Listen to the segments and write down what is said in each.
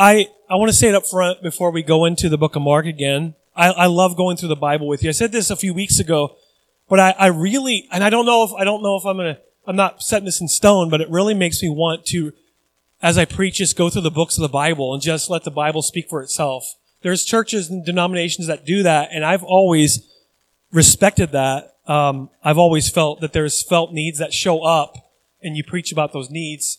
I, I want to say it up front before we go into the book of Mark again. I, I love going through the Bible with you. I said this a few weeks ago, but I, I really, and I don't know if, I don't know if I'm going to, I'm not setting this in stone, but it really makes me want to, as I preach, just go through the books of the Bible and just let the Bible speak for itself. There's churches and denominations that do that, and I've always respected that. Um, I've always felt that there's felt needs that show up, and you preach about those needs,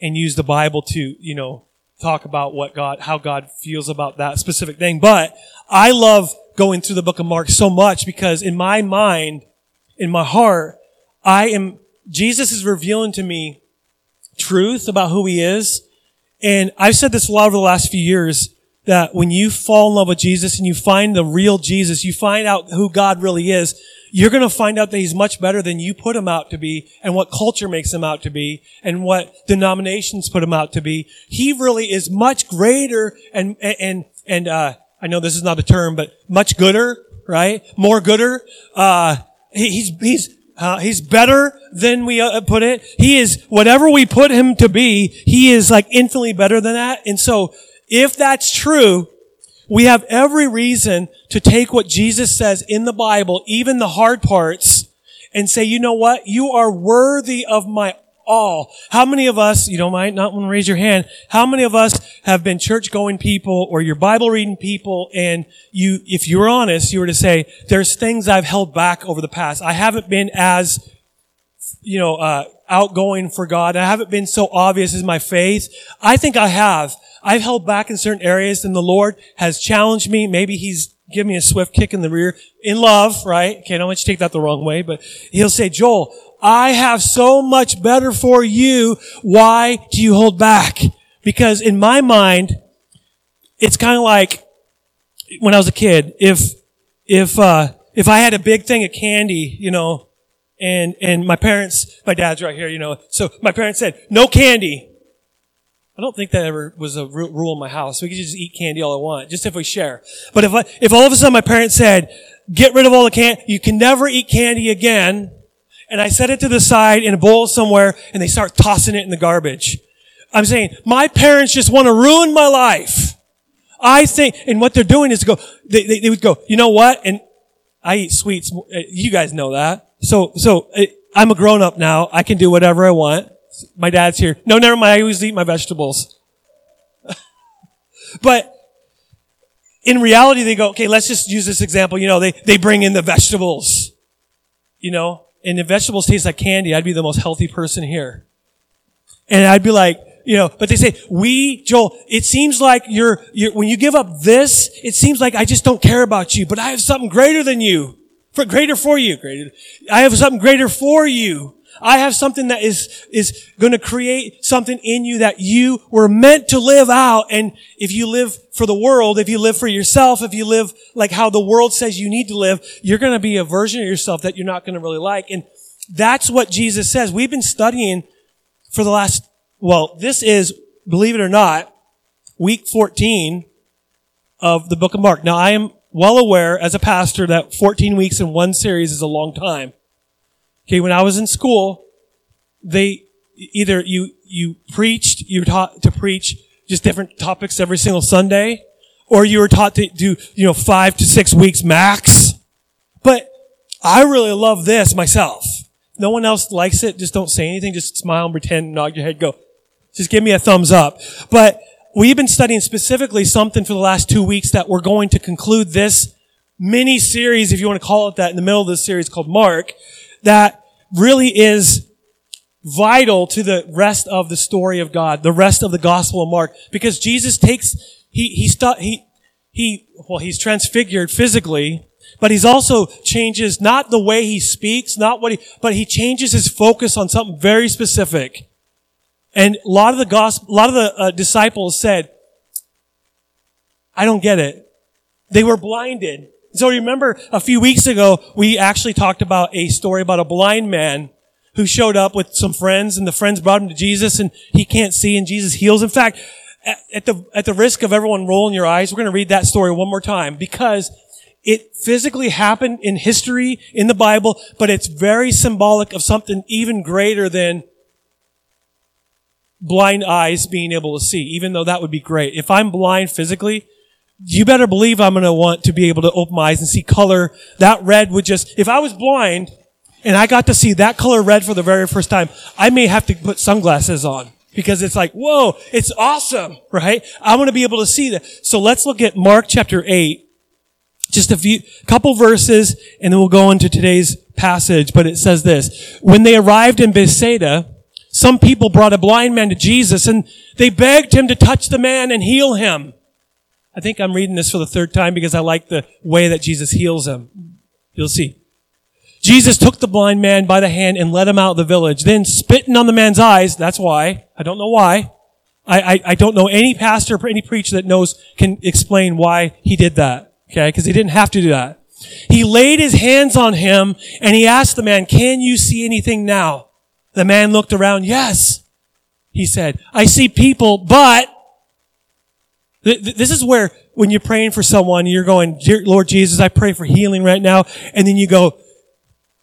and use the Bible to, you know, talk about what God, how God feels about that specific thing. But I love going through the book of Mark so much because in my mind, in my heart, I am, Jesus is revealing to me truth about who he is. And I've said this a lot over the last few years that when you fall in love with Jesus and you find the real Jesus, you find out who God really is, you're going to find out that he's much better than you put him out to be and what culture makes him out to be and what denominations put him out to be. He really is much greater and, and, and, uh, I know this is not a term, but much gooder, right? More gooder. Uh, he, he's, he's, uh, he's better than we uh, put it. He is whatever we put him to be. He is like infinitely better than that. And so, if that's true, we have every reason to take what Jesus says in the Bible, even the hard parts, and say, you know what? You are worthy of my all. How many of us, you don't might not want to raise your hand, how many of us have been church going people or your Bible reading people and you, if you're honest, you were to say, there's things I've held back over the past. I haven't been as, you know, uh, outgoing for God. I haven't been so obvious as my faith. I think I have. I've held back in certain areas and the Lord has challenged me. Maybe He's given me a swift kick in the rear in love, right? Okay, don't want you take that the wrong way, but He'll say, Joel, I have so much better for you. Why do you hold back? Because in my mind, it's kind of like when I was a kid. If, if, uh, if I had a big thing of candy, you know, and, and my parents, my dad's right here, you know, so my parents said, no candy. I don't think that ever was a rule in my house. We could just eat candy all I want, just if we share. But if I, if all of a sudden my parents said, get rid of all the candy, you can never eat candy again, and I set it to the side in a bowl somewhere, and they start tossing it in the garbage. I'm saying, my parents just want to ruin my life. I think, and what they're doing is go, they, they, they would go, you know what? And I eat sweets. Uh, you guys know that. So, so eh, I'm a grown up now. I can do whatever I want. My dad's here. No, never mind. I always eat my vegetables. but in reality, they go, okay, let's just use this example. You know, they, they bring in the vegetables, you know, and the vegetables taste like candy. I'd be the most healthy person here. And I'd be like, you know, but they say, we, Joel, it seems like you're, you're, when you give up this, it seems like I just don't care about you, but I have something greater than you. For greater for you, greater. I have something greater for you. I have something that is, is going to create something in you that you were meant to live out. And if you live for the world, if you live for yourself, if you live like how the world says you need to live, you're going to be a version of yourself that you're not going to really like. And that's what Jesus says. We've been studying for the last, well, this is, believe it or not, week 14 of the book of Mark. Now I am well aware as a pastor that 14 weeks in one series is a long time. Okay, when I was in school, they either you you preached, you were taught to preach just different topics every single Sunday, or you were taught to do you know five to six weeks max. But I really love this myself. No one else likes it. Just don't say anything. Just smile and pretend, nod your head, go. Just give me a thumbs up. But we've been studying specifically something for the last two weeks that we're going to conclude this mini series, if you want to call it that, in the middle of this series called Mark that really is vital to the rest of the story of God, the rest of the Gospel of Mark, because Jesus takes, he, he, stu- he, he, well, he's transfigured physically, but he's also changes not the way he speaks, not what he, but he changes his focus on something very specific. And a lot of the gospel, a lot of the uh, disciples said, I don't get it. They were blinded. So remember a few weeks ago, we actually talked about a story about a blind man who showed up with some friends and the friends brought him to Jesus and he can't see and Jesus heals. In fact, at the, at the risk of everyone rolling your eyes, we're going to read that story one more time because it physically happened in history in the Bible, but it's very symbolic of something even greater than blind eyes being able to see, even though that would be great. If I'm blind physically, you better believe I'm going to want to be able to open my eyes and see color. That red would just, if I was blind and I got to see that color red for the very first time, I may have to put sunglasses on because it's like, whoa, it's awesome, right? I want to be able to see that. So let's look at Mark chapter 8, just a few, couple verses, and then we'll go into today's passage, but it says this. When they arrived in Bethsaida, some people brought a blind man to Jesus and they begged him to touch the man and heal him. I think I'm reading this for the third time because I like the way that Jesus heals him. You'll see. Jesus took the blind man by the hand and led him out of the village. Then spitting on the man's eyes, that's why. I don't know why. I, I, I don't know any pastor or any preacher that knows, can explain why he did that. Okay? Because he didn't have to do that. He laid his hands on him and he asked the man, can you see anything now? The man looked around. Yes. He said, I see people, but this is where when you're praying for someone, you're going, Dear Lord Jesus, I pray for healing right now. And then you go,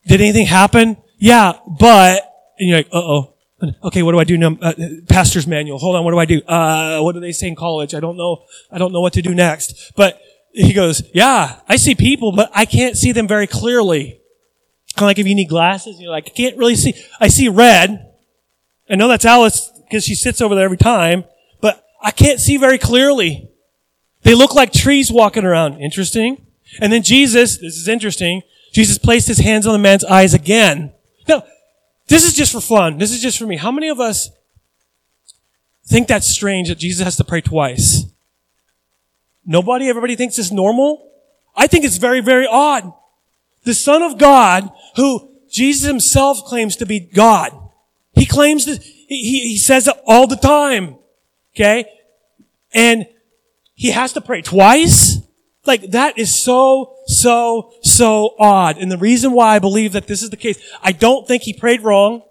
did anything happen? Yeah, but, and you're like, uh oh. Okay, what do I do now? Uh, pastor's manual. Hold on, what do I do? Uh, what do they say in college? I don't know. I don't know what to do next. But he goes, yeah, I see people, but I can't see them very clearly. Kind of like if you need glasses, you're like, I can't really see. I see red. I know that's Alice because she sits over there every time, but I can't see very clearly. They look like trees walking around. Interesting. And then Jesus, this is interesting, Jesus placed his hands on the man's eyes again. Now, this is just for fun. This is just for me. How many of us think that's strange that Jesus has to pray twice? Nobody? Everybody thinks it's normal? I think it's very, very odd. The Son of God, who Jesus himself claims to be God. He claims that, he, he says it all the time. Okay? And he has to pray twice? Like that is so, so, so odd. And the reason why I believe that this is the case, I don't think he prayed wrong.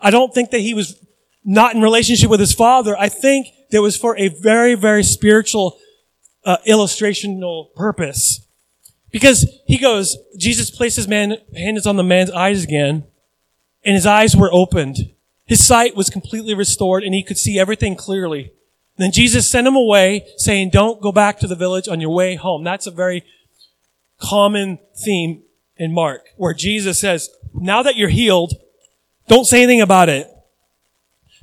I don't think that he was not in relationship with his father. I think that was for a very, very spiritual, uh, illustrational purpose. Because he goes, Jesus placed his man, hands on the man's eyes again, and his eyes were opened. His sight was completely restored and he could see everything clearly. Then Jesus sent him away saying, don't go back to the village on your way home. That's a very common theme in Mark where Jesus says, now that you're healed, don't say anything about it.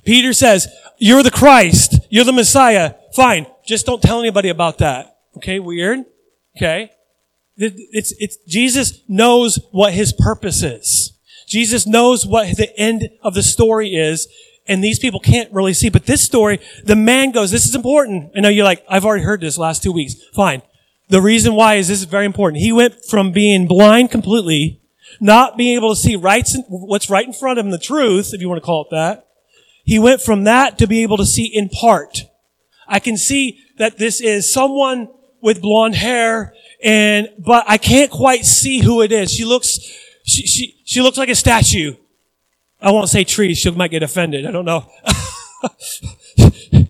Peter says, you're the Christ. You're the Messiah. Fine. Just don't tell anybody about that. Okay. Weird. Okay. It's, it's, Jesus knows what his purpose is. Jesus knows what the end of the story is and these people can't really see. But this story, the man goes, this is important. I know you're like, I've already heard this last two weeks. Fine. The reason why is this is very important. He went from being blind completely, not being able to see right, what's right in front of him, the truth, if you want to call it that. He went from that to be able to see in part. I can see that this is someone with blonde hair and, but I can't quite see who it is. She looks, she, she, she looks like a statue. I won't say tree. She might get offended. I don't know.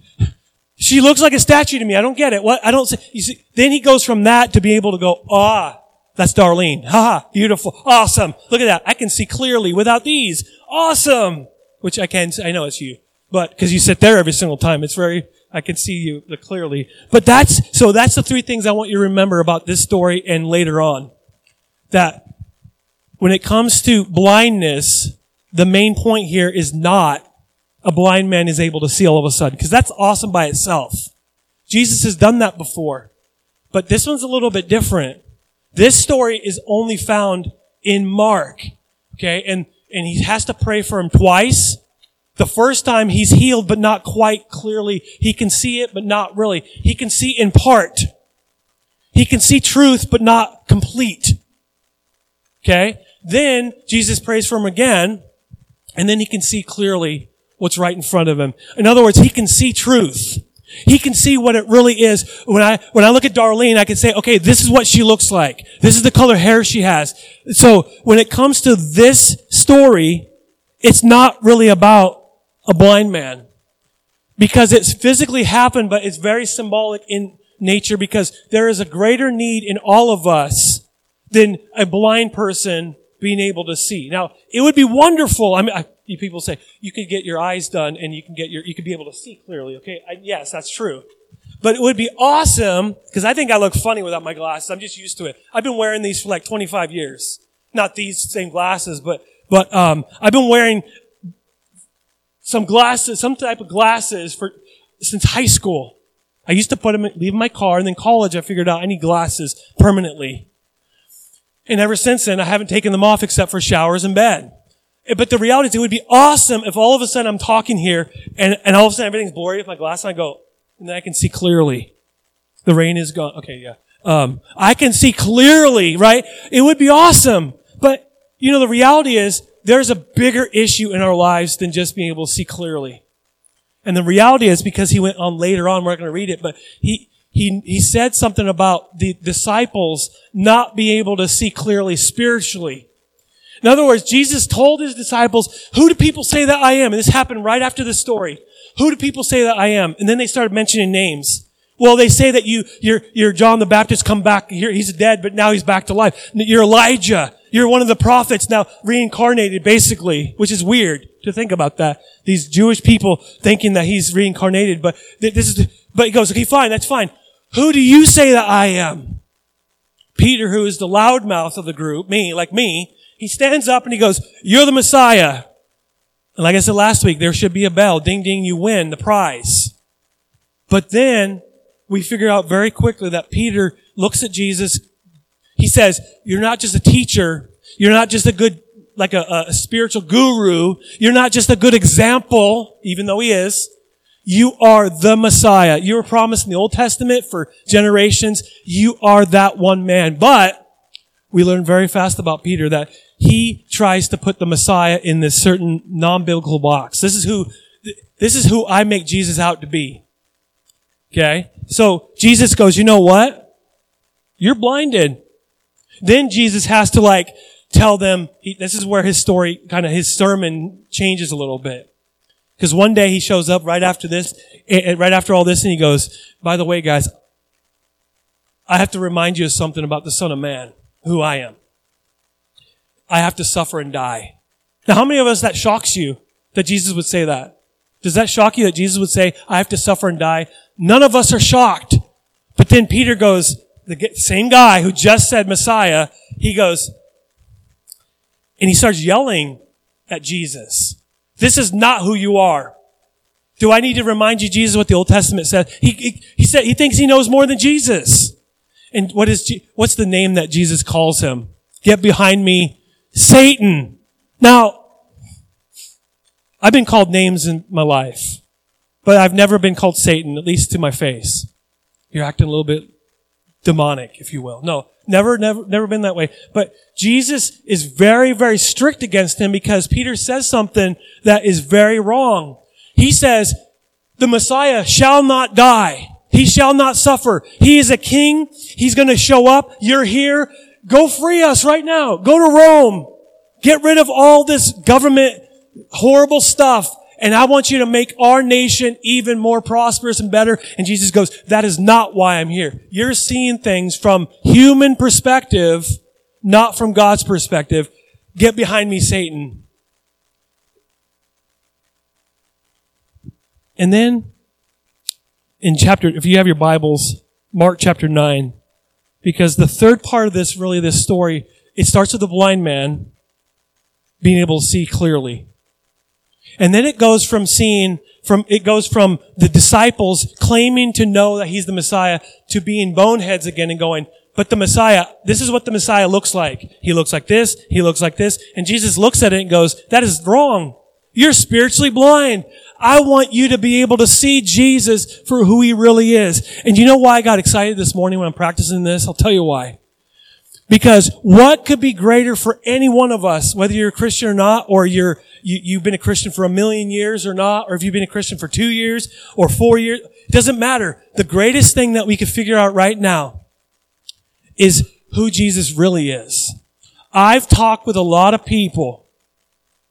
she looks like a statue to me. I don't get it. What? I don't say, you see, then he goes from that to be able to go, ah, that's Darlene. Ha beautiful. Awesome. Look at that. I can see clearly without these. Awesome. Which I can, I know it's you. But, cause you sit there every single time. It's very, I can see you clearly. But that's, so that's the three things I want you to remember about this story and later on. That when it comes to blindness, the main point here is not a blind man is able to see all of a sudden, because that's awesome by itself. Jesus has done that before. But this one's a little bit different. This story is only found in Mark. Okay, and, and he has to pray for him twice. The first time he's healed, but not quite clearly. He can see it, but not really. He can see in part. He can see truth, but not complete. Okay? Then Jesus prays for him again, and then he can see clearly what's right in front of him. In other words, he can see truth. He can see what it really is. When I, when I look at Darlene, I can say, okay, this is what she looks like. This is the color hair she has. So when it comes to this story, it's not really about a blind man. Because it's physically happened, but it's very symbolic in nature because there is a greater need in all of us than a blind person being able to see. Now, it would be wonderful. I mean, I, people say you could get your eyes done and you can get your, you could be able to see clearly. Okay. I, yes, that's true. But it would be awesome because I think I look funny without my glasses. I'm just used to it. I've been wearing these for like 25 years. Not these same glasses, but, but, um, I've been wearing some glasses, some type of glasses for, since high school. I used to put them, leave my car, and then college I figured out I need glasses permanently. And ever since then, I haven't taken them off except for showers and bed. Eh, but the reality is it would be awesome if all of a sudden I'm talking here and, and all of a sudden everything's blurry with my glasses and I go, and then I can see clearly. The rain is gone. Okay, yeah. Um, I can see clearly, right? It would be awesome. But, you know, the reality is there's a bigger issue in our lives than just being able to see clearly. And the reality is because he went on later on, we're not going to read it, but he, he, he said something about the disciples not being able to see clearly spiritually. In other words, Jesus told his disciples, who do people say that I am? And this happened right after the story. Who do people say that I am? And then they started mentioning names. Well, they say that you, you're, you're John the Baptist come back here. He's dead, but now he's back to life. You're Elijah. You're one of the prophets now reincarnated, basically, which is weird to think about that. These Jewish people thinking that he's reincarnated, but this is, the, but he goes, okay, fine, that's fine. Who do you say that I am? Peter, who is the loudmouth of the group, me, like me, he stands up and he goes, you're the Messiah. And like I said last week, there should be a bell. Ding, ding, you win the prize. But then we figure out very quickly that Peter looks at Jesus. He says, you're not just a teacher. You're not just a good, like a, a spiritual guru. You're not just a good example, even though he is. You are the Messiah. You were promised in the Old Testament for generations. You are that one man. But we learn very fast about Peter that he tries to put the Messiah in this certain non-biblical box. This is who, this is who I make Jesus out to be. Okay? So Jesus goes, you know what? You're blinded. Then Jesus has to like tell them, he, this is where his story, kind of his sermon changes a little bit. Because one day he shows up right after this, eh, eh, right after all this, and he goes, by the way, guys, I have to remind you of something about the Son of Man, who I am. I have to suffer and die. Now, how many of us that shocks you that Jesus would say that? Does that shock you that Jesus would say, I have to suffer and die? None of us are shocked. But then Peter goes, the same guy who just said Messiah, he goes, and he starts yelling at Jesus. This is not who you are. Do I need to remind you, Jesus, what the Old Testament says? He, he, he said, he thinks he knows more than Jesus. And what is, what's the name that Jesus calls him? Get behind me, Satan. Now, I've been called names in my life, but I've never been called Satan, at least to my face. You're acting a little bit demonic, if you will. No, never, never, never been that way. But Jesus is very, very strict against him because Peter says something that is very wrong. He says, the Messiah shall not die. He shall not suffer. He is a king. He's going to show up. You're here. Go free us right now. Go to Rome. Get rid of all this government horrible stuff. And I want you to make our nation even more prosperous and better. And Jesus goes, that is not why I'm here. You're seeing things from human perspective, not from God's perspective. Get behind me, Satan. And then in chapter, if you have your Bibles, Mark chapter 9, because the third part of this, really this story, it starts with the blind man being able to see clearly. And then it goes from seeing, from, it goes from the disciples claiming to know that he's the Messiah to being boneheads again and going, but the Messiah, this is what the Messiah looks like. He looks like this, he looks like this, and Jesus looks at it and goes, that is wrong. You're spiritually blind. I want you to be able to see Jesus for who he really is. And you know why I got excited this morning when I'm practicing this? I'll tell you why. Because what could be greater for any one of us, whether you're a Christian or not, or you're, you, you've been a Christian for a million years or not, or if you've been a Christian for two years or four years, it doesn't matter. The greatest thing that we could figure out right now is who Jesus really is. I've talked with a lot of people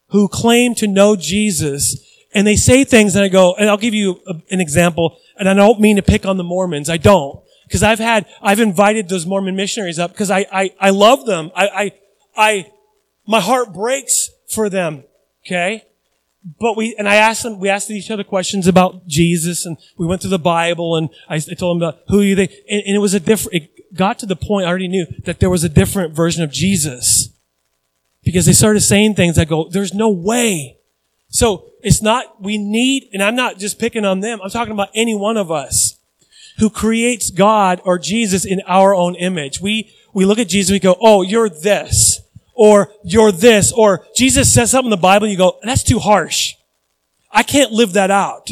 who claim to know Jesus and they say things and I go, and I'll give you a, an example, and I don't mean to pick on the Mormons. I don't. Because I've had, I've invited those Mormon missionaries up because I, I, I love them. I, I, I, My heart breaks for them. Okay? But we, and I asked them, we asked each other questions about Jesus and we went through the Bible and I, I told them about who you they, and, and it was a different, it got to the point I already knew that there was a different version of Jesus. Because they started saying things I go, there's no way. So it's not, we need, and I'm not just picking on them, I'm talking about any one of us who creates God or Jesus in our own image. We, we look at Jesus, we go, oh, you're this or you're this, or Jesus says something in the Bible, you go, that's too harsh. I can't live that out.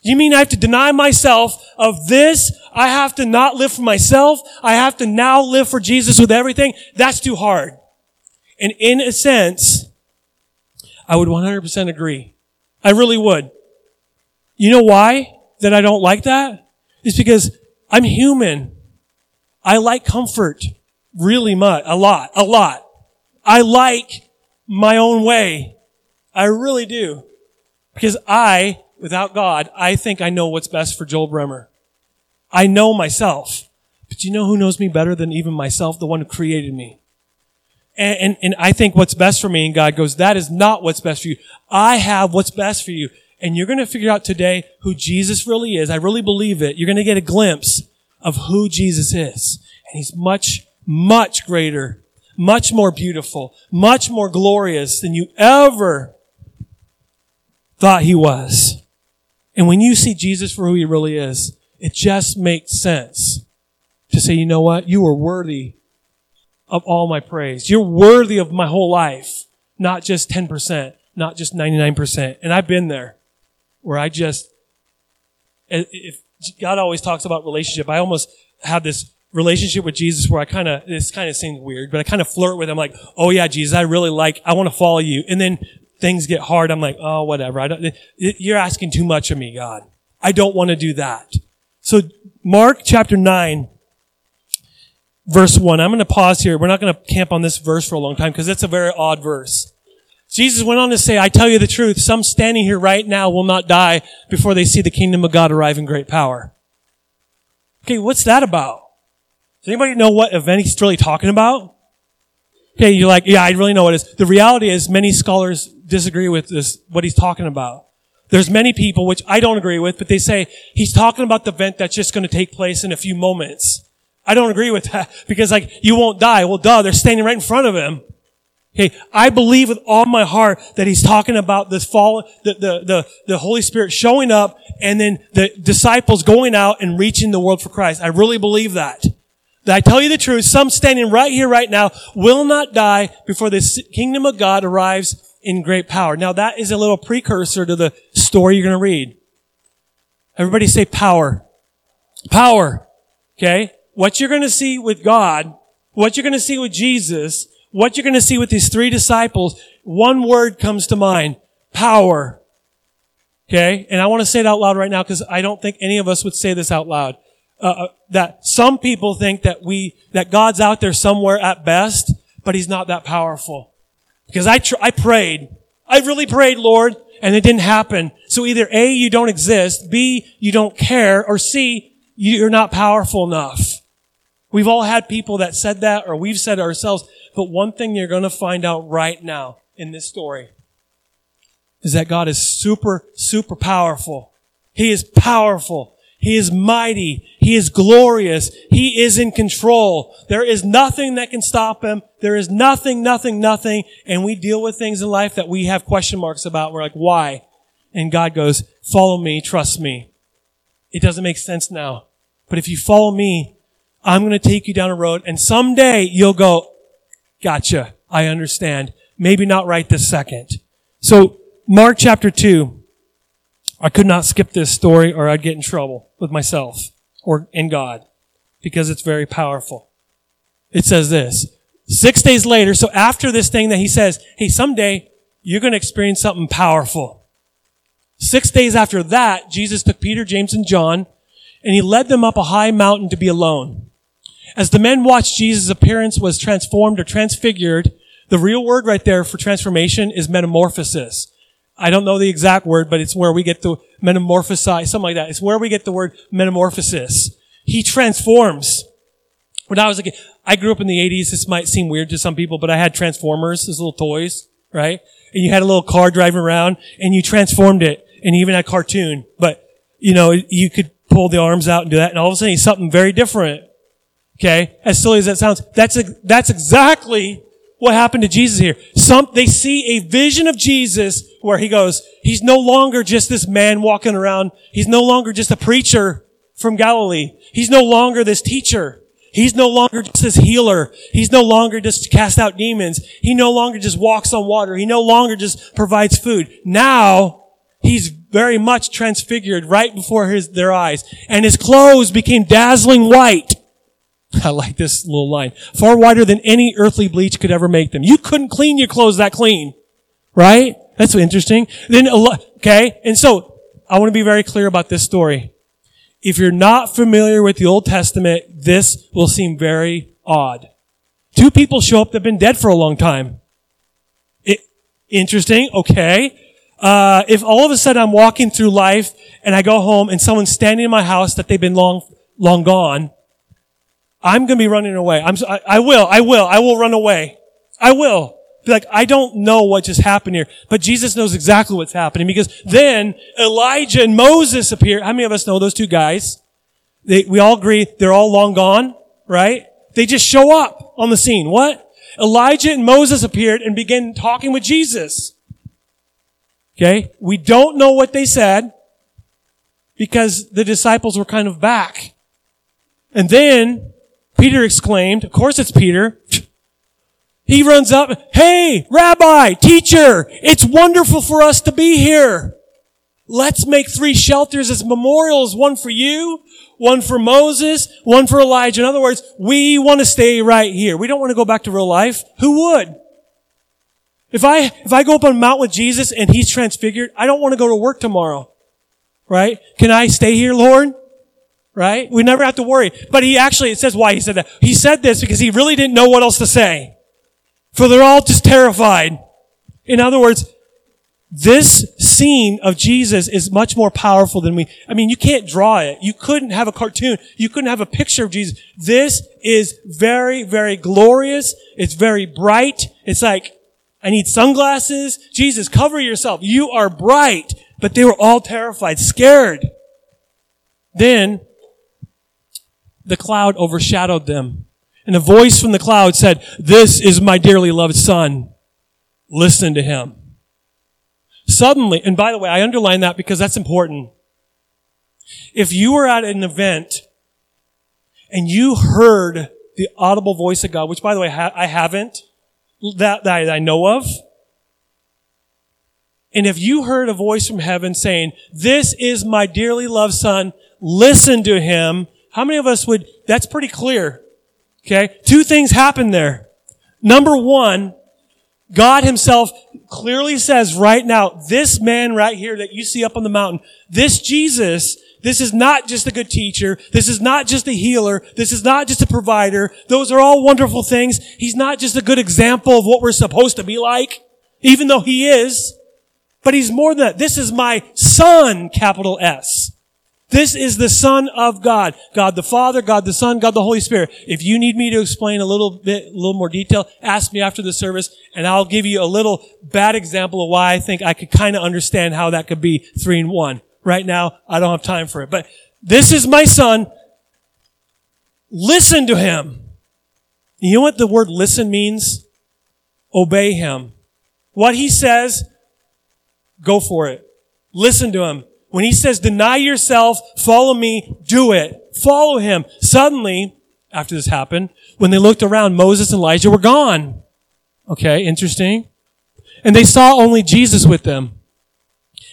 You mean I have to deny myself of this? I have to not live for myself? I have to now live for Jesus with everything? That's too hard. And in a sense, I would 100% agree. I really would. You know why that I don't like that? It's because I'm human. I like comfort really much, a lot, a lot. I like my own way. I really do. Because I, without God, I think I know what's best for Joel Bremer. I know myself. But you know who knows me better than even myself? The one who created me. And, and, and I think what's best for me, and God goes, that is not what's best for you. I have what's best for you. And you're going to figure out today who Jesus really is. I really believe it. You're going to get a glimpse of who Jesus is. And he's much, much greater much more beautiful, much more glorious than you ever thought he was. And when you see Jesus for who he really is, it just makes sense to say, you know what? You are worthy of all my praise. You're worthy of my whole life, not just 10%, not just 99%. And I've been there where I just, if God always talks about relationship, I almost have this relationship with Jesus where I kind of, this kind of seems weird, but I kind of flirt with him like, oh yeah, Jesus, I really like, I want to follow you. And then things get hard. I'm like, oh, whatever. I don't, you're asking too much of me, God. I don't want to do that. So Mark chapter 9, verse 1. I'm going to pause here. We're not going to camp on this verse for a long time because it's a very odd verse. Jesus went on to say, I tell you the truth, some standing here right now will not die before they see the kingdom of God arrive in great power. Okay, what's that about? Does anybody know what event he's really talking about? Okay, you're like, yeah, I really know what it is. The reality is many scholars disagree with this, what he's talking about. There's many people, which I don't agree with, but they say he's talking about the event that's just going to take place in a few moments. I don't agree with that because like, you won't die. Well, duh, they're standing right in front of him. Okay, I believe with all my heart that he's talking about this fall, the, the, the, the Holy Spirit showing up and then the disciples going out and reaching the world for Christ. I really believe that. That I tell you the truth, some standing right here, right now, will not die before the kingdom of God arrives in great power. Now that is a little precursor to the story you're going to read. Everybody say power. Power. Okay? What you're going to see with God, what you're going to see with Jesus, what you're going to see with these three disciples, one word comes to mind. Power. Okay? And I want to say it out loud right now because I don't think any of us would say this out loud. Uh, uh, that some people think that we, that God's out there somewhere at best, but he's not that powerful. Because I, tr- I prayed. I really prayed, Lord, and it didn't happen. So either A, you don't exist, B, you don't care, or C, you're not powerful enough. We've all had people that said that, or we've said ourselves, but one thing you're gonna find out right now in this story is that God is super, super powerful. He is powerful. He is mighty. He is glorious. He is in control. There is nothing that can stop him. There is nothing, nothing, nothing. And we deal with things in life that we have question marks about. We're like, why? And God goes, follow me, trust me. It doesn't make sense now. But if you follow me, I'm going to take you down a road and someday you'll go, gotcha. I understand. Maybe not right this second. So Mark chapter two, I could not skip this story or I'd get in trouble with myself or in God because it's very powerful. It says this, six days later, so after this thing that he says, hey, someday you're going to experience something powerful. Six days after that, Jesus took Peter, James, and John and he led them up a high mountain to be alone. As the men watched Jesus' appearance was transformed or transfigured, the real word right there for transformation is metamorphosis. I don't know the exact word, but it's where we get the metamorphosize, something like that. It's where we get the word metamorphosis. He transforms. When I was a kid, I grew up in the 80s. This might seem weird to some people, but I had Transformers, those little toys, right? And you had a little car driving around and you transformed it and even had cartoon. But, you know, you could pull the arms out and do that and all of a sudden something very different. Okay? As silly as that sounds, that's, that's exactly what happened to Jesus here. Some, they see a vision of Jesus where he goes, he's no longer just this man walking around. He's no longer just a preacher from Galilee. He's no longer this teacher. He's no longer just this healer. He's no longer just cast out demons. He no longer just walks on water. He no longer just provides food. Now, he's very much transfigured right before his, their eyes. And his clothes became dazzling white. I like this little line. Far whiter than any earthly bleach could ever make them. You couldn't clean your clothes that clean. Right? That's interesting. Then, okay. And so, I want to be very clear about this story. If you're not familiar with the Old Testament, this will seem very odd. Two people show up that have been dead for a long time. It, interesting. Okay. Uh, if all of a sudden I'm walking through life and I go home and someone's standing in my house that they've been long, long gone, I'm going to be running away. I'm, I, I will, I will, I will run away. I will. Be like, I don't know what just happened here, but Jesus knows exactly what's happening because then Elijah and Moses appear. How many of us know those two guys? They, we all agree they're all long gone, right? They just show up on the scene. What? Elijah and Moses appeared and began talking with Jesus. Okay? We don't know what they said because the disciples were kind of back. And then Peter exclaimed, of course it's Peter. He runs up, hey, rabbi, teacher, it's wonderful for us to be here. Let's make three shelters as memorials, one for you, one for Moses, one for Elijah. In other words, we want to stay right here. We don't want to go back to real life. Who would? If I, if I go up on a mount with Jesus and he's transfigured, I don't want to go to work tomorrow. Right? Can I stay here, Lord? Right? We never have to worry. But he actually, it says why he said that. He said this because he really didn't know what else to say. For they're all just terrified. In other words, this scene of Jesus is much more powerful than we, I mean, you can't draw it. You couldn't have a cartoon. You couldn't have a picture of Jesus. This is very, very glorious. It's very bright. It's like, I need sunglasses. Jesus, cover yourself. You are bright. But they were all terrified, scared. Then, the cloud overshadowed them. And a voice from the cloud said, This is my dearly loved son. Listen to him. Suddenly, and by the way, I underline that because that's important. If you were at an event and you heard the audible voice of God, which by the way, I haven't, that, that I know of, and if you heard a voice from heaven saying, this is my dearly loved son, listen to him, how many of us would, that's pretty clear. Okay? Two things happen there. Number one, God himself clearly says right now, this man right here that you see up on the mountain, this Jesus, this is not just a good teacher. This is not just a healer. This is not just a provider. Those are all wonderful things. He's not just a good example of what we're supposed to be like, even though he is. But he's more than that. This is my son, capital S. This is the Son of God. God the Father, God the Son, God the Holy Spirit. If you need me to explain a little bit, a little more detail, ask me after the service and I'll give you a little bad example of why I think I could kind of understand how that could be three in one. Right now, I don't have time for it. But this is my son. Listen to him. You know what the word listen means? Obey him. What he says, go for it. Listen to him. When he says, deny yourself, follow me, do it. Follow him. Suddenly, after this happened, when they looked around, Moses and Elijah were gone. Okay, interesting. And they saw only Jesus with them.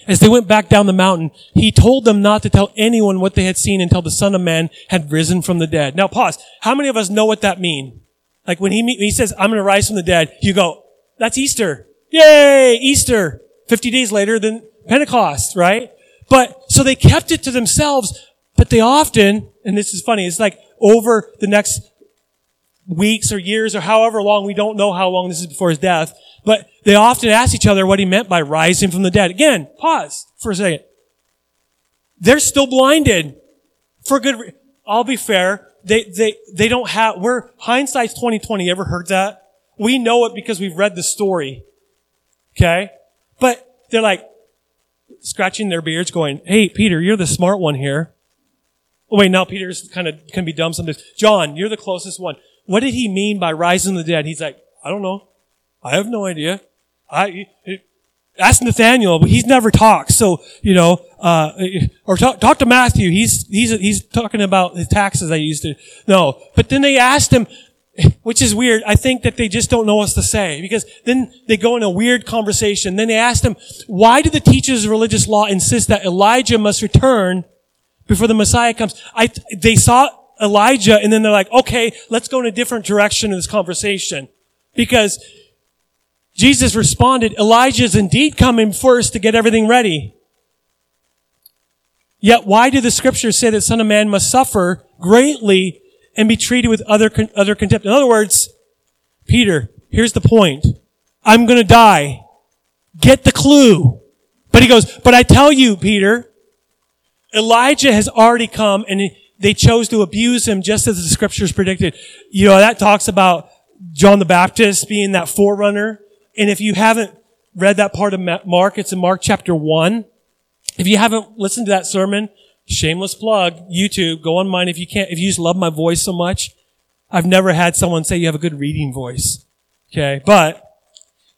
As they went back down the mountain, he told them not to tell anyone what they had seen until the Son of Man had risen from the dead. Now pause. How many of us know what that means? Like when he, when he says, I'm going to rise from the dead, you go, that's Easter. Yay! Easter. 50 days later than Pentecost, right? But, so they kept it to themselves, but they often, and this is funny, it's like over the next weeks or years or however long, we don't know how long this is before his death, but they often ask each other what he meant by rising from the dead. Again, pause for a second. They're still blinded for good, re- I'll be fair. They, they, they don't have, we're, hindsight's 2020. Ever heard that? We know it because we've read the story. Okay? But they're like, scratching their beards going, Hey, Peter, you're the smart one here. Oh, wait, now Peter's kind of can be dumb sometimes. John, you're the closest one. What did he mean by rising the dead? He's like, I don't know. I have no idea. I, ask Nathaniel, but he's never talked. So, you know, uh, or talk, talk to Matthew. He's, he's, he's talking about the taxes I used to know. But then they asked him, which is weird. I think that they just don't know what to say because then they go in a weird conversation. Then they ask him, why do the teachers of religious law insist that Elijah must return before the Messiah comes? I, they saw Elijah and then they're like, okay, let's go in a different direction in this conversation because Jesus responded, Elijah is indeed coming first to get everything ready. Yet why do the scriptures say that son of man must suffer greatly and be treated with other, other contempt. In other words, Peter, here's the point. I'm to die. Get the clue. But he goes, but I tell you, Peter, Elijah has already come and they chose to abuse him just as the scriptures predicted. You know, that talks about John the Baptist being that forerunner. And if you haven't read that part of Mark, it's in Mark chapter one. If you haven't listened to that sermon, shameless plug, YouTube, go on mine if you can't, if you just love my voice so much. I've never had someone say you have a good reading voice. Okay. But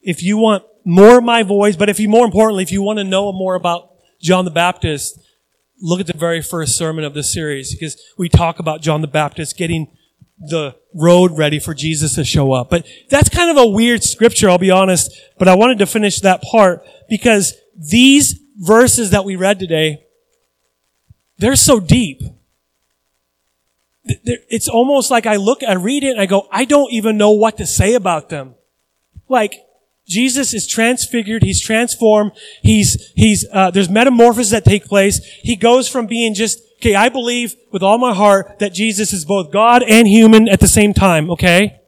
if you want more of my voice, but if you, more importantly, if you want to know more about John the Baptist, look at the very first sermon of this series because we talk about John the Baptist getting the road ready for Jesus to show up. But that's kind of a weird scripture, I'll be honest, but I wanted to finish that part because these verses that we read today they're so deep. It's almost like I look, I read it and I go, I don't even know what to say about them. Like, Jesus is transfigured. He's transformed. He's, he's, uh, there's metamorphoses that take place. He goes from being just, okay, I believe with all my heart that Jesus is both God and human at the same time, okay?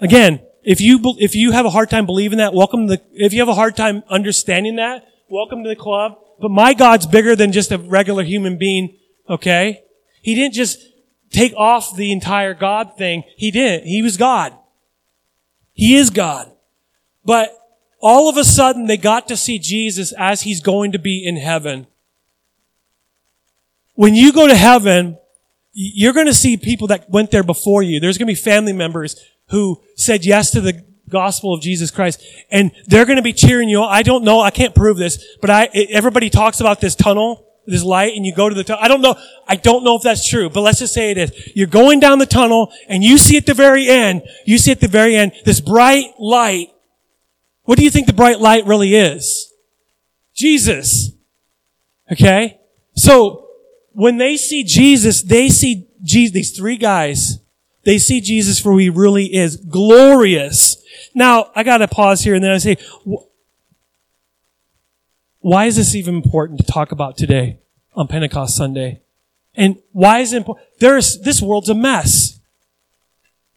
Again, if you, if you have a hard time believing that, welcome to the, if you have a hard time understanding that, welcome to the club. But my God's bigger than just a regular human being, okay? He didn't just take off the entire God thing. He didn't. He was God. He is God. But all of a sudden they got to see Jesus as he's going to be in heaven. When you go to heaven, you're going to see people that went there before you. There's going to be family members who said yes to the gospel of Jesus Christ. And they're going to be cheering you. I don't know. I can't prove this, but I, everybody talks about this tunnel, this light, and you go to the tunnel. I don't know. I don't know if that's true, but let's just say it is. You're going down the tunnel and you see at the very end, you see at the very end, this bright light. What do you think the bright light really is? Jesus. Okay? So, when they see Jesus, they see Jesus, these three guys, they see Jesus for who he really is. Glorious. Now, I gotta pause here and then I say, why is this even important to talk about today on Pentecost Sunday? And why is it important? There's, this world's a mess.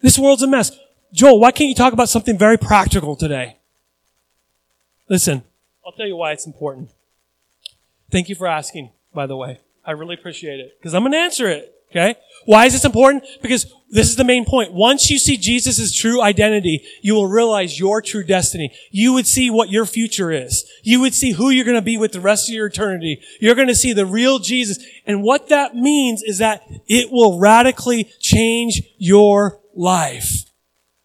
This world's a mess. Joel, why can't you talk about something very practical today? Listen, I'll tell you why it's important. Thank you for asking, by the way. I really appreciate it because I'm going to answer it. Okay? Why is this important? Because this is the main point. Once you see Jesus' true identity, you will realize your true destiny. You would see what your future is. You would see who you're going to be with the rest of your eternity. You're going to see the real Jesus. And what that means is that it will radically change your life.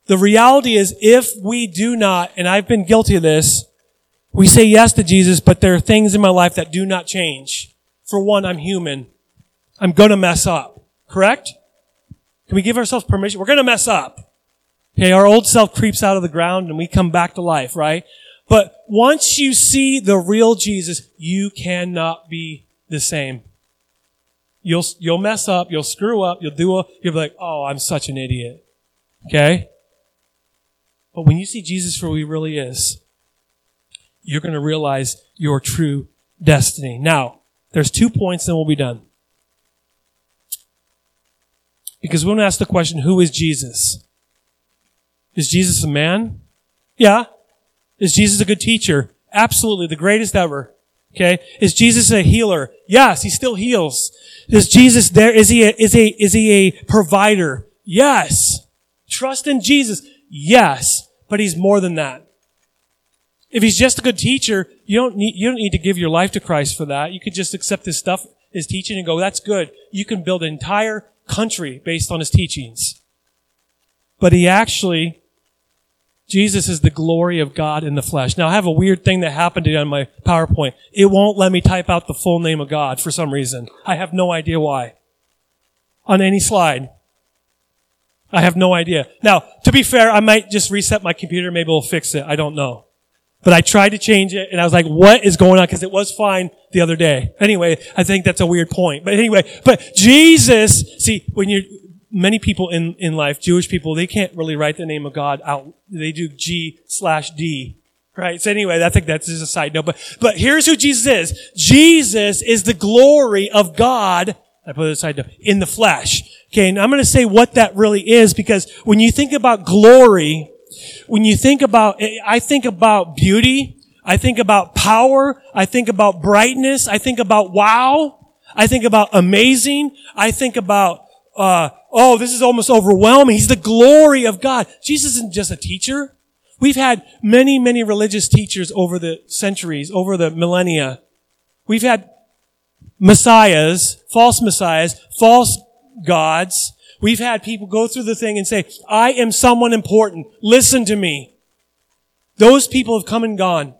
The reality is if we do not, and I've been guilty of this, we say yes to Jesus, but there are things in my life that do not change. For one, I'm human. I'm gonna mess up. Correct? Can we give ourselves permission? We're going to mess up. Okay, our old self creeps out of the ground and we come back to life, right? But once you see the real Jesus, you cannot be the same. You'll, you'll mess up, you'll screw up, you'll do a, you'll be like, oh, I'm such an idiot. Okay? But when you see Jesus for who he really is, you're going to realize your true destiny. Now, there's two points, and we'll be done. Because we want to ask the question, who is Jesus? Is Jesus a man? Yeah. Is Jesus a good teacher? Absolutely, the greatest ever. Okay. Is Jesus a healer? Yes, he still heals. Is Jesus there? Is he a, is a, is he a provider? Yes. Trust in Jesus? Yes. But he's more than that. If he's just a good teacher, you don't need, you don't need to give your life to Christ for that. You could just accept his stuff, his teaching and go, that's good. You can build an entire country based on his teachings. But he actually, Jesus is the glory of God in the flesh. Now I have a weird thing that happened today on my PowerPoint. It won't let me type out the full name of God for some reason. I have no idea why. On any slide. I have no idea. Now, to be fair, I might just reset my computer. Maybe we'll fix it. I don't know. But I tried to change it and I was like, what is going on? Cause it was fine the other day. Anyway, I think that's a weird point. But anyway, but Jesus, see, when you many people in, in life, Jewish people, they can't really write the name of God out. They do G slash D. Right? So anyway, I think that's just a side note. But, but here's who Jesus is. Jesus is the glory of God. I put it aside in the flesh. Okay. And I'm going to say what that really is because when you think about glory, when you think about, I think about beauty. I think about power. I think about brightness. I think about wow. I think about amazing. I think about, uh, oh, this is almost overwhelming. He's the glory of God. Jesus isn't just a teacher. We've had many, many religious teachers over the centuries, over the millennia. We've had messiahs, false messiahs, false gods, We've had people go through the thing and say, I am someone important. Listen to me. Those people have come and gone.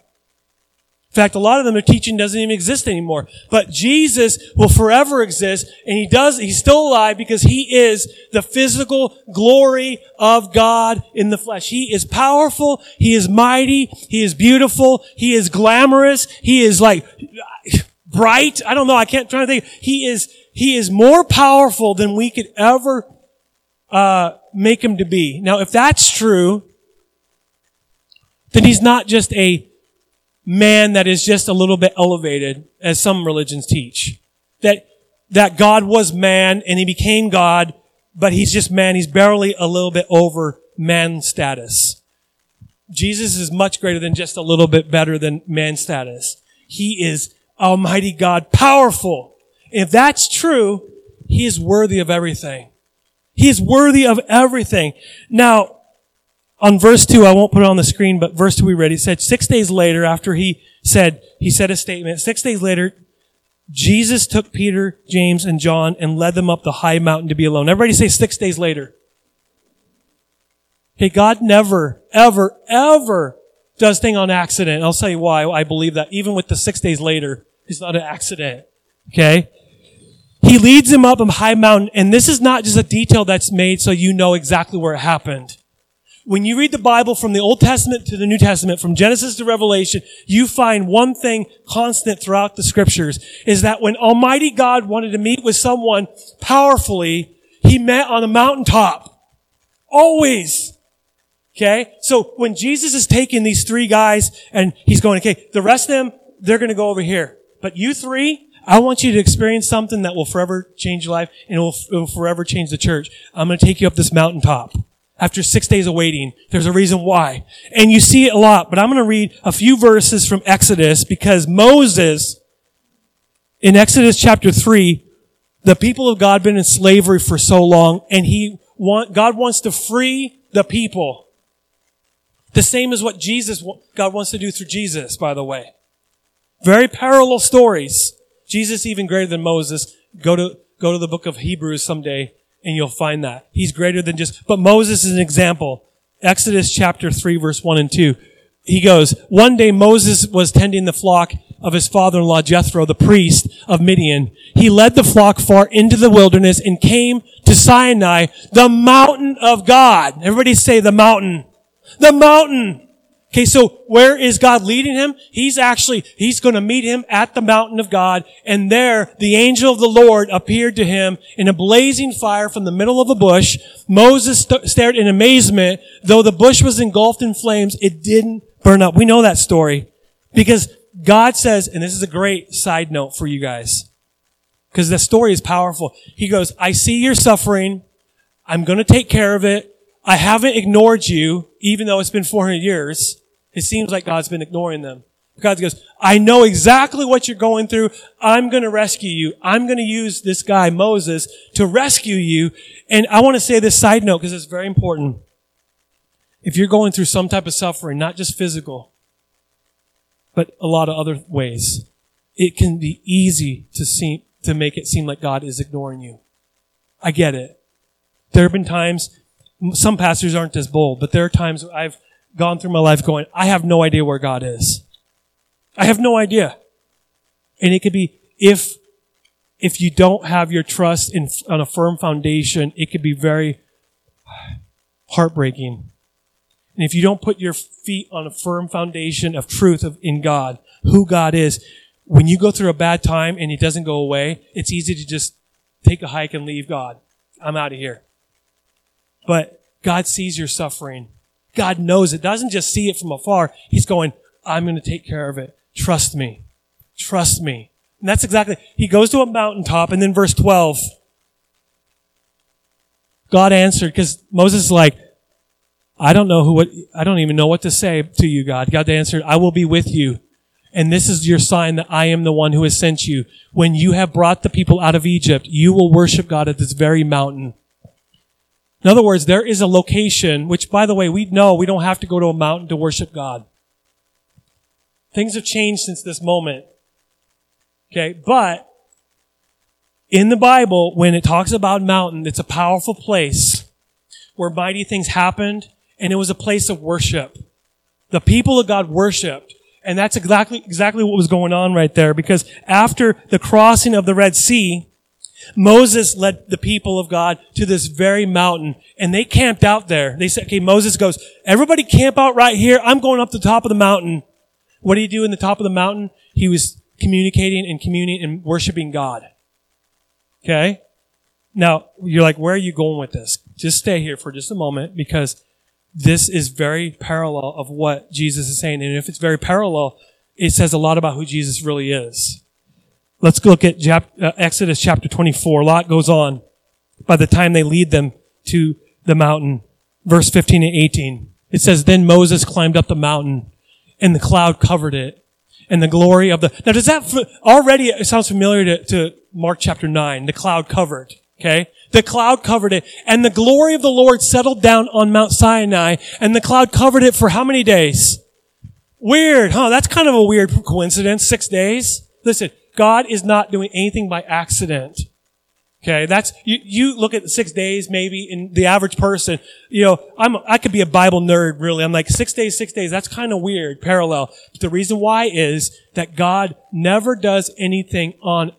In fact, a lot of them, their teaching doesn't even exist anymore. But Jesus will forever exist, and He does, He's still alive because He is the physical glory of God in the flesh. He is powerful, He is mighty, He is beautiful, He is glamorous, He is like bright. I don't know, I can't try to think. He is he is more powerful than we could ever uh, make him to be. Now, if that's true, then he's not just a man that is just a little bit elevated, as some religions teach. That that God was man and he became God, but he's just man. He's barely a little bit over man status. Jesus is much greater than just a little bit better than man status. He is Almighty God, powerful, if that's true, he is worthy of everything. He is worthy of everything. Now, on verse 2, I won't put it on the screen, but verse 2 we read, he said, six days later, after he said, he said a statement, six days later, Jesus took Peter, James, and John and led them up the high mountain to be alone. Everybody say six days later. Okay, God never, ever, ever does thing on accident. I'll tell you why I believe that. Even with the six days later, it's not an accident. Okay? He leads him up a high mountain, and this is not just a detail that's made so you know exactly where it happened. When you read the Bible from the Old Testament to the New Testament, from Genesis to Revelation, you find one thing constant throughout the scriptures, is that when Almighty God wanted to meet with someone powerfully, He met on a mountaintop. Always. Okay? So when Jesus is taking these three guys and He's going, okay, the rest of them, they're gonna go over here. But you three, I want you to experience something that will forever change your life and it will, it will forever change the church. I'm going to take you up this mountaintop. After six days of waiting, there's a reason why. And you see it a lot, but I'm going to read a few verses from Exodus because Moses, in Exodus chapter 3, the people of God been in slavery for so long and he want, God wants to free the people. The same as what Jesus, God wants to do through Jesus, by the way. Very parallel stories. Jesus even greater than Moses. Go to, go to the book of Hebrews someday and you'll find that. He's greater than just, but Moses is an example. Exodus chapter 3 verse 1 and 2. He goes, one day Moses was tending the flock of his father-in-law Jethro, the priest of Midian. He led the flock far into the wilderness and came to Sinai, the mountain of God. Everybody say the mountain. The mountain. Okay, so where is God leading him? He's actually, he's going to meet him at the mountain of God, and there the angel of the Lord appeared to him in a blazing fire from the middle of a bush. Moses st- stared in amazement. Though the bush was engulfed in flames, it didn't burn up. We know that story because God says, and this is a great side note for you guys, because the story is powerful. He goes, I see your suffering. I'm going to take care of it. I haven't ignored you, even though it's been 400 years. It seems like God's been ignoring them. God goes, I know exactly what you're going through. I'm going to rescue you. I'm going to use this guy, Moses, to rescue you. And I want to say this side note because it's very important. If you're going through some type of suffering, not just physical, but a lot of other ways, it can be easy to seem, to make it seem like God is ignoring you. I get it. There have been times, some pastors aren't as bold, but there are times I've gone through my life going, I have no idea where God is. I have no idea. And it could be if, if you don't have your trust in, on a firm foundation, it could be very heartbreaking. And if you don't put your feet on a firm foundation of truth of, in God, who God is, when you go through a bad time and it doesn't go away, it's easy to just take a hike and leave God. I'm out of here. But God sees your suffering. God knows it. Doesn't just see it from afar. He's going, I'm going to take care of it. Trust me. Trust me. And that's exactly, he goes to a mountaintop and then verse 12, God answered because Moses is like, I don't know who, what, I don't even know what to say to you, God. God answered, I will be with you. And this is your sign that I am the one who has sent you. When you have brought the people out of Egypt, you will worship God at this very mountain. In other words, there is a location, which by the way, we know we don't have to go to a mountain to worship God. Things have changed since this moment. Okay, but in the Bible, when it talks about mountain, it's a powerful place where mighty things happened, and it was a place of worship. The people of God worshiped. And that's exactly, exactly what was going on right there, because after the crossing of the Red Sea, Moses led the people of God to this very mountain and they camped out there. They said, okay, Moses goes, everybody camp out right here. I'm going up the top of the mountain what did he do in the top of the mountain? He was communicating and communing and worshiping God. Okay? Now, you're like, where are you going with this? Just stay here for just a moment because this is very parallel of what Jesus is saying. And if it's very parallel, it says a lot about who Jesus really is. Let's look at uh, Exodus chapter 24. A lot goes on by the time they lead them to the mountain. Verse 15 and 18. It says, Then Moses climbed up the mountain and the cloud covered it. And the glory of the, now does that, already it sounds familiar to, to Mark chapter 9, the cloud covered, okay? The cloud covered it, and the glory of the Lord settled down on Mount Sinai, and the cloud covered it for how many days? Weird, huh? That's kind of a weird coincidence. Six days? Listen, God is not doing anything by accident. Okay, that's you. You look at six days, maybe in the average person. You know, I'm I could be a Bible nerd, really. I'm like six days, six days. That's kind of weird, parallel. But the reason why is that God never does anything on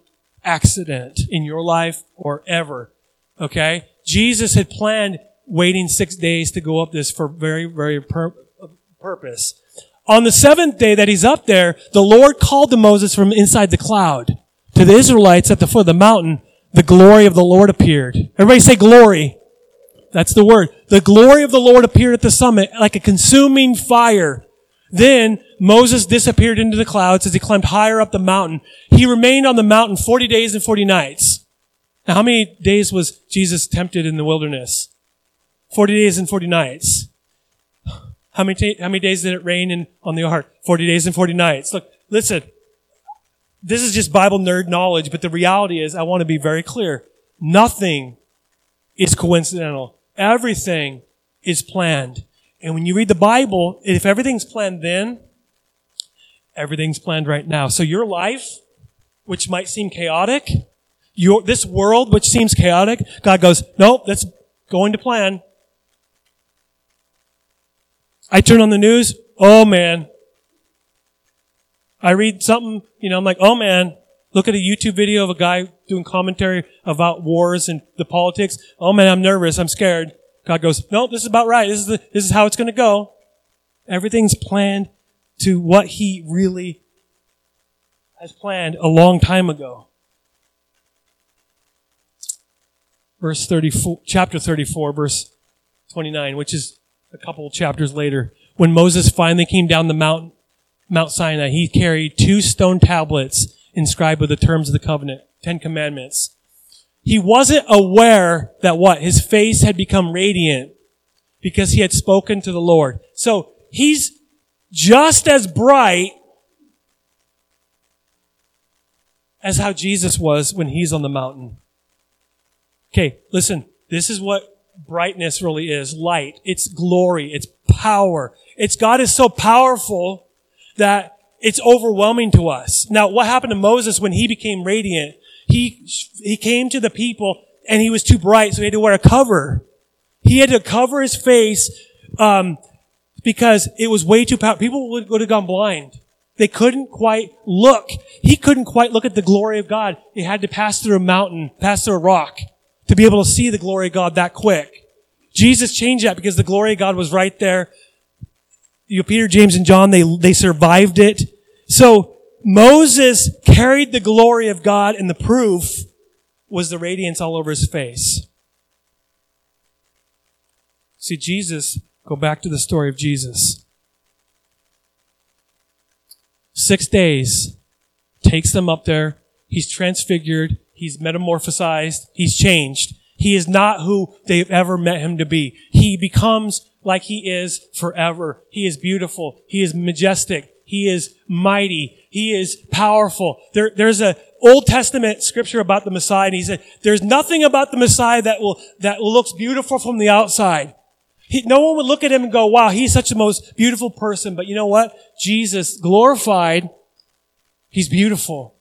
accident in your life or ever. Okay, Jesus had planned waiting six days to go up this for very, very pur- purpose. On the seventh day that he's up there, the Lord called to Moses from inside the cloud to the Israelites at the foot of the mountain the glory of the Lord appeared. Everybody say glory. That's the word. The glory of the Lord appeared at the summit like a consuming fire. Then Moses disappeared into the clouds as he climbed higher up the mountain. He remained on the mountain 40 days and 40 nights. Now, how many days was Jesus tempted in the wilderness? 40 days and 40 nights. How many, ta- how many days did it rain in, on the ark? 40 days and 40 nights. Look, listen this is just Bible nerd knowledge, but the reality is I want to be very clear. Nothing is coincidental. Everything is planned. And when you read the Bible, if everything's planned then, everything's planned right now. So your life, which might seem chaotic, your, this world, which seems chaotic, God goes, nope, that's going to plan. I turn on the news, oh man, I read something, you know, I'm like, oh man, look at a YouTube video of a guy doing commentary about wars and the politics. Oh man, I'm nervous. I'm scared. God goes, no, this is about right. This is the, this is how it's going to go. Everything's planned to what he really has planned a long time ago. Verse 34, chapter 34, verse 29, which is a couple chapters later. When Moses finally came down the mountain, Mount Sinai, he carried two stone tablets inscribed with the terms of the covenant, Ten Commandments. He wasn't aware that what? His face had become radiant because he had spoken to the Lord. So he's just as bright as how Jesus was when he's on the mountain. Okay, listen, this is what brightness really is. Light. It's glory. It's power. It's God is so powerful that it's overwhelming to us. Now, what happened to Moses when he became radiant? He, he came to the people and he was too bright, so he had to wear a cover. He had to cover his face, um, because it was way too powerful. People would, would have gone blind. They couldn't quite look. He couldn't quite look at the glory of God. He had to pass through a mountain, pass through a rock to be able to see the glory of God that quick. Jesus changed that because the glory of God was right there. You know, Peter, James, and John, they, they survived it. So Moses carried the glory of God and the proof was the radiance all over his face. See, Jesus, go back to the story of Jesus. Six days, takes them up there. He's transfigured. He's metamorphosized. He's changed. He is not who they've ever met him to be. He becomes like he is forever. He is beautiful. He is majestic. He is mighty. He is powerful. There, there's a Old Testament scripture about the Messiah, and he said, there's nothing about the Messiah that will, that looks beautiful from the outside. He, no one would look at him and go, wow, he's such the most beautiful person. But you know what? Jesus glorified, he's beautiful.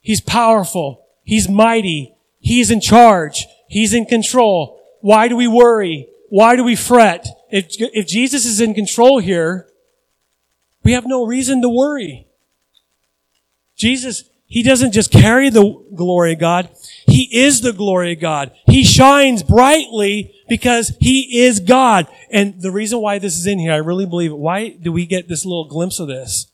He's powerful. He's mighty. He's in charge. He's in control. Why do we worry? Why do we fret? If, if Jesus is in control here, we have no reason to worry. Jesus, He doesn't just carry the glory of God. He is the glory of God. He shines brightly because He is God. And the reason why this is in here, I really believe it. Why do we get this little glimpse of this?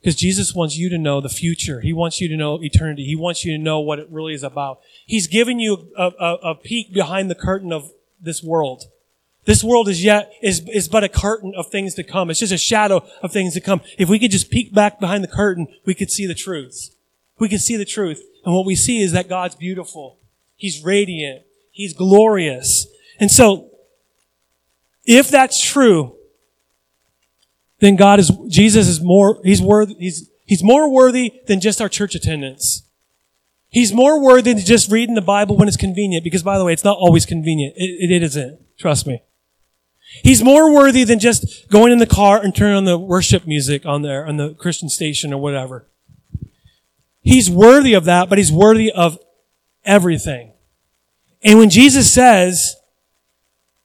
Because Jesus wants you to know the future. He wants you to know eternity. He wants you to know what it really is about. He's given you a, a, a peek behind the curtain of this world. This world is yet, is, is but a curtain of things to come. It's just a shadow of things to come. If we could just peek back behind the curtain, we could see the truth. We could see the truth. And what we see is that God's beautiful. He's radiant. He's glorious. And so, if that's true, then God is, Jesus is more, he's worthy, he's, he's more worthy than just our church attendance. He's more worthy than just reading the Bible when it's convenient, because by the way, it's not always convenient. It, it isn't. Trust me. He's more worthy than just going in the car and turning on the worship music on there, on the Christian station or whatever. He's worthy of that, but he's worthy of everything. And when Jesus says,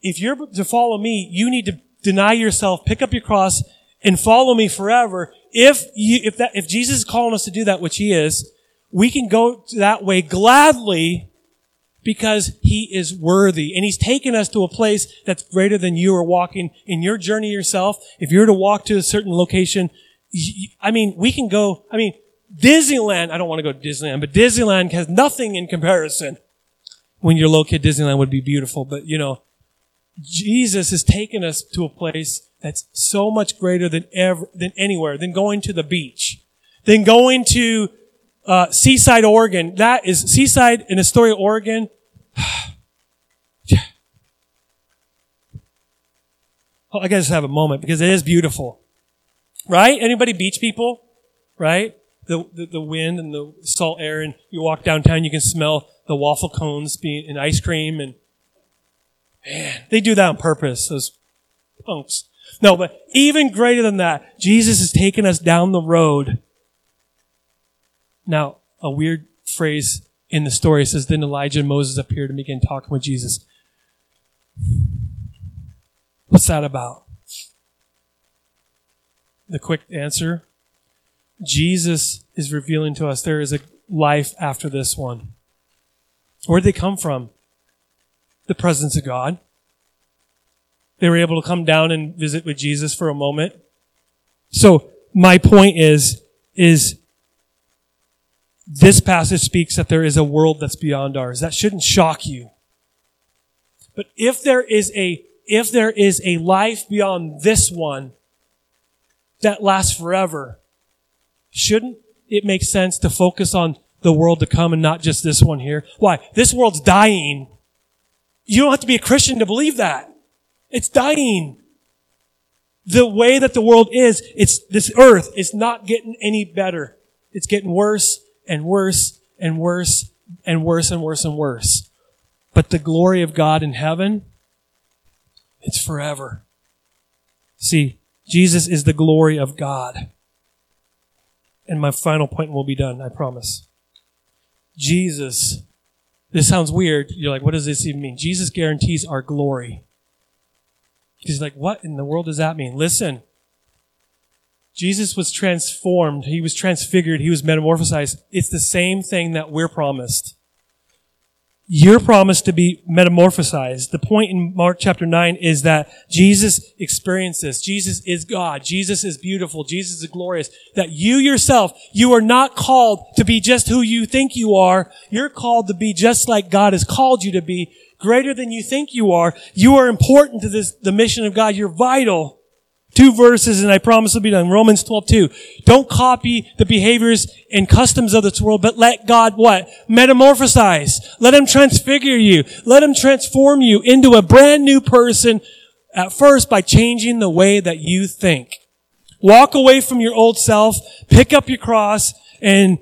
if you're to follow me, you need to deny yourself, pick up your cross, and follow me forever. If you, if that, if Jesus is calling us to do that, which he is, we can go that way gladly because he is worthy. And he's taken us to a place that's greater than you are walking in your journey yourself. If you're to walk to a certain location, I mean, we can go, I mean, Disneyland, I don't want to go to Disneyland, but Disneyland has nothing in comparison. When you're located, Disneyland would be beautiful, but you know, Jesus has taken us to a place that's so much greater than ever, than anywhere, than going to the beach, than going to uh, Seaside, Oregon. That is Seaside in Astoria, Oregon. oh, I gotta just have a moment because it is beautiful, right? Anybody beach people, right? The, the, the wind and the salt air, and you walk downtown, you can smell the waffle cones being and ice cream, and man, they do that on purpose. Those punks. No, but even greater than that, Jesus has taken us down the road. Now, a weird phrase in the story says, then Elijah and Moses appeared and began talking with Jesus. What's that about? The quick answer Jesus is revealing to us there is a life after this one. Where did they come from? The presence of God. They were able to come down and visit with Jesus for a moment. So my point is, is this passage speaks that there is a world that's beyond ours. That shouldn't shock you. But if there is a, if there is a life beyond this one that lasts forever, shouldn't it make sense to focus on the world to come and not just this one here? Why? This world's dying. You don't have to be a Christian to believe that. It's dying. The way that the world is, it's, this earth is not getting any better. It's getting worse and worse and worse and worse and worse and worse. But the glory of God in heaven, it's forever. See, Jesus is the glory of God. And my final point will be done, I promise. Jesus, this sounds weird. You're like, what does this even mean? Jesus guarantees our glory. He's like, what in the world does that mean? Listen. Jesus was transformed. He was transfigured. He was metamorphosized. It's the same thing that we're promised. You're promised to be metamorphosized. The point in Mark chapter 9 is that Jesus experienced this. Jesus is God. Jesus is beautiful. Jesus is glorious. That you yourself, you are not called to be just who you think you are. You're called to be just like God has called you to be, greater than you think you are. You are important to this, the mission of God. You're vital. Two verses and I promise will be done. Romans 12, 2. Don't copy the behaviors and customs of this world, but let God what? Metamorphosize. Let Him transfigure you. Let Him transform you into a brand new person at first by changing the way that you think. Walk away from your old self, pick up your cross, and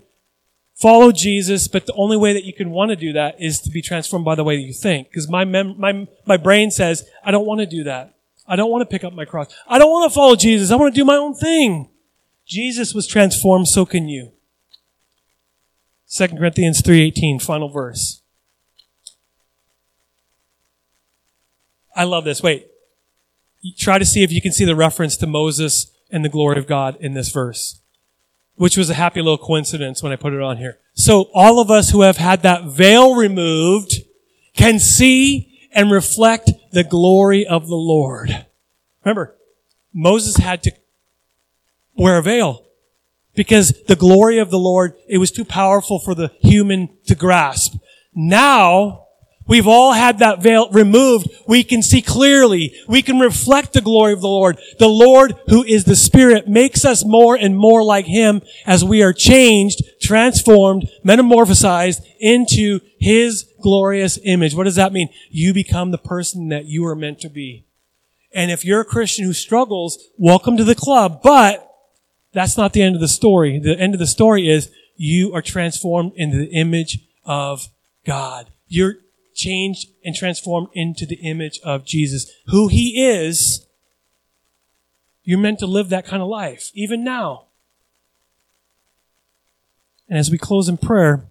follow Jesus, but the only way that you can want to do that is to be transformed by the way that you think. Because my, mem- my, my brain says, I don't want to do that. I don't want to pick up my cross. I don't want to follow Jesus. I want to do my own thing. Jesus was transformed, so can you. 2 Corinthians 3.18, final verse. I love this. Wait. Try to see if you can see the reference to Moses and the glory of God in this verse, which was a happy little coincidence when I put it on here. So all of us who have had that veil removed can see and reflect the glory of the Lord. Remember, Moses had to wear a veil because the glory of the Lord, it was too powerful for the human to grasp. Now, we've all had that veil removed. We can see clearly. We can reflect the glory of the Lord. The Lord, who is the Spirit, makes us more and more like Him as we are changed, transformed, metamorphosized into His glorious image. What does that mean? You become the person that you are meant to be. And if you're a Christian who struggles, welcome to the club. But that's not the end of the story. The end of the story is you are transformed into the image of God. You're changed and transformed into the image of Jesus. Who He is, you're meant to live that kind of life, even now. And as we close in prayer,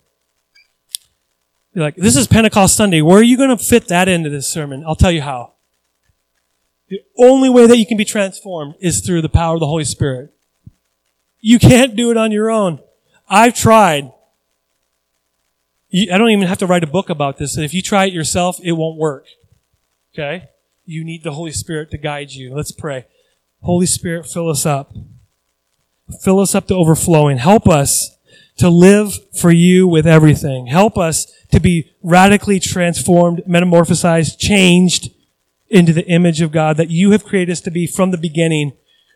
you're like, this is Pentecost Sunday. Where are you going to fit that into this sermon? I'll tell you how. The only way that you can be transformed is through the power of the Holy Spirit. You can't do it on your own. I've tried. I don't even have to write a book about this. If you try it yourself, it won't work. Okay? You need the Holy Spirit to guide you. Let's pray. Holy Spirit, fill us up. Fill us up to overflowing. Help us to live for you with everything. Help us to be radically transformed, metamorphosized, changed into the image of God that you have created us to be from the beginning.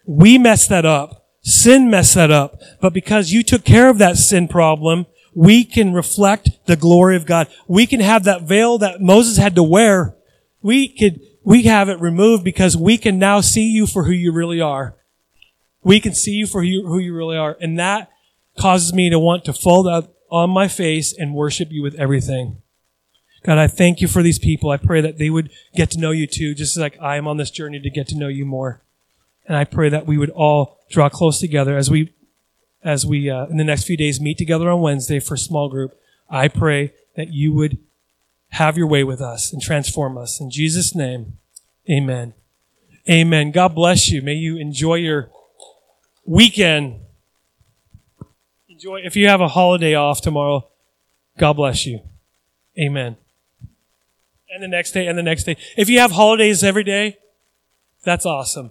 We messed that up. Sin messed that up. But because you took care of that sin problem, we can reflect the glory of God. We can have that veil that Moses had to wear. We could, we have it removed because we can now see you for who you really are. We can see you for who you, who you really are. And that causes me to want to fold up on my face and worship you with everything. God, I thank you for these people. I pray that they would get to know you too, just like I am on this journey to get to know you more. And I pray that we would all draw close together as we, as we, uh, in the next few days meet together on Wednesday for small group. I pray that you would have your way with us and transform us. In Jesus' name, amen. Amen. God bless you. May you enjoy your weekend. Enjoy, if you have a holiday off tomorrow, God bless you. Amen and the next day and the next day. If you have holidays every day, that's awesome.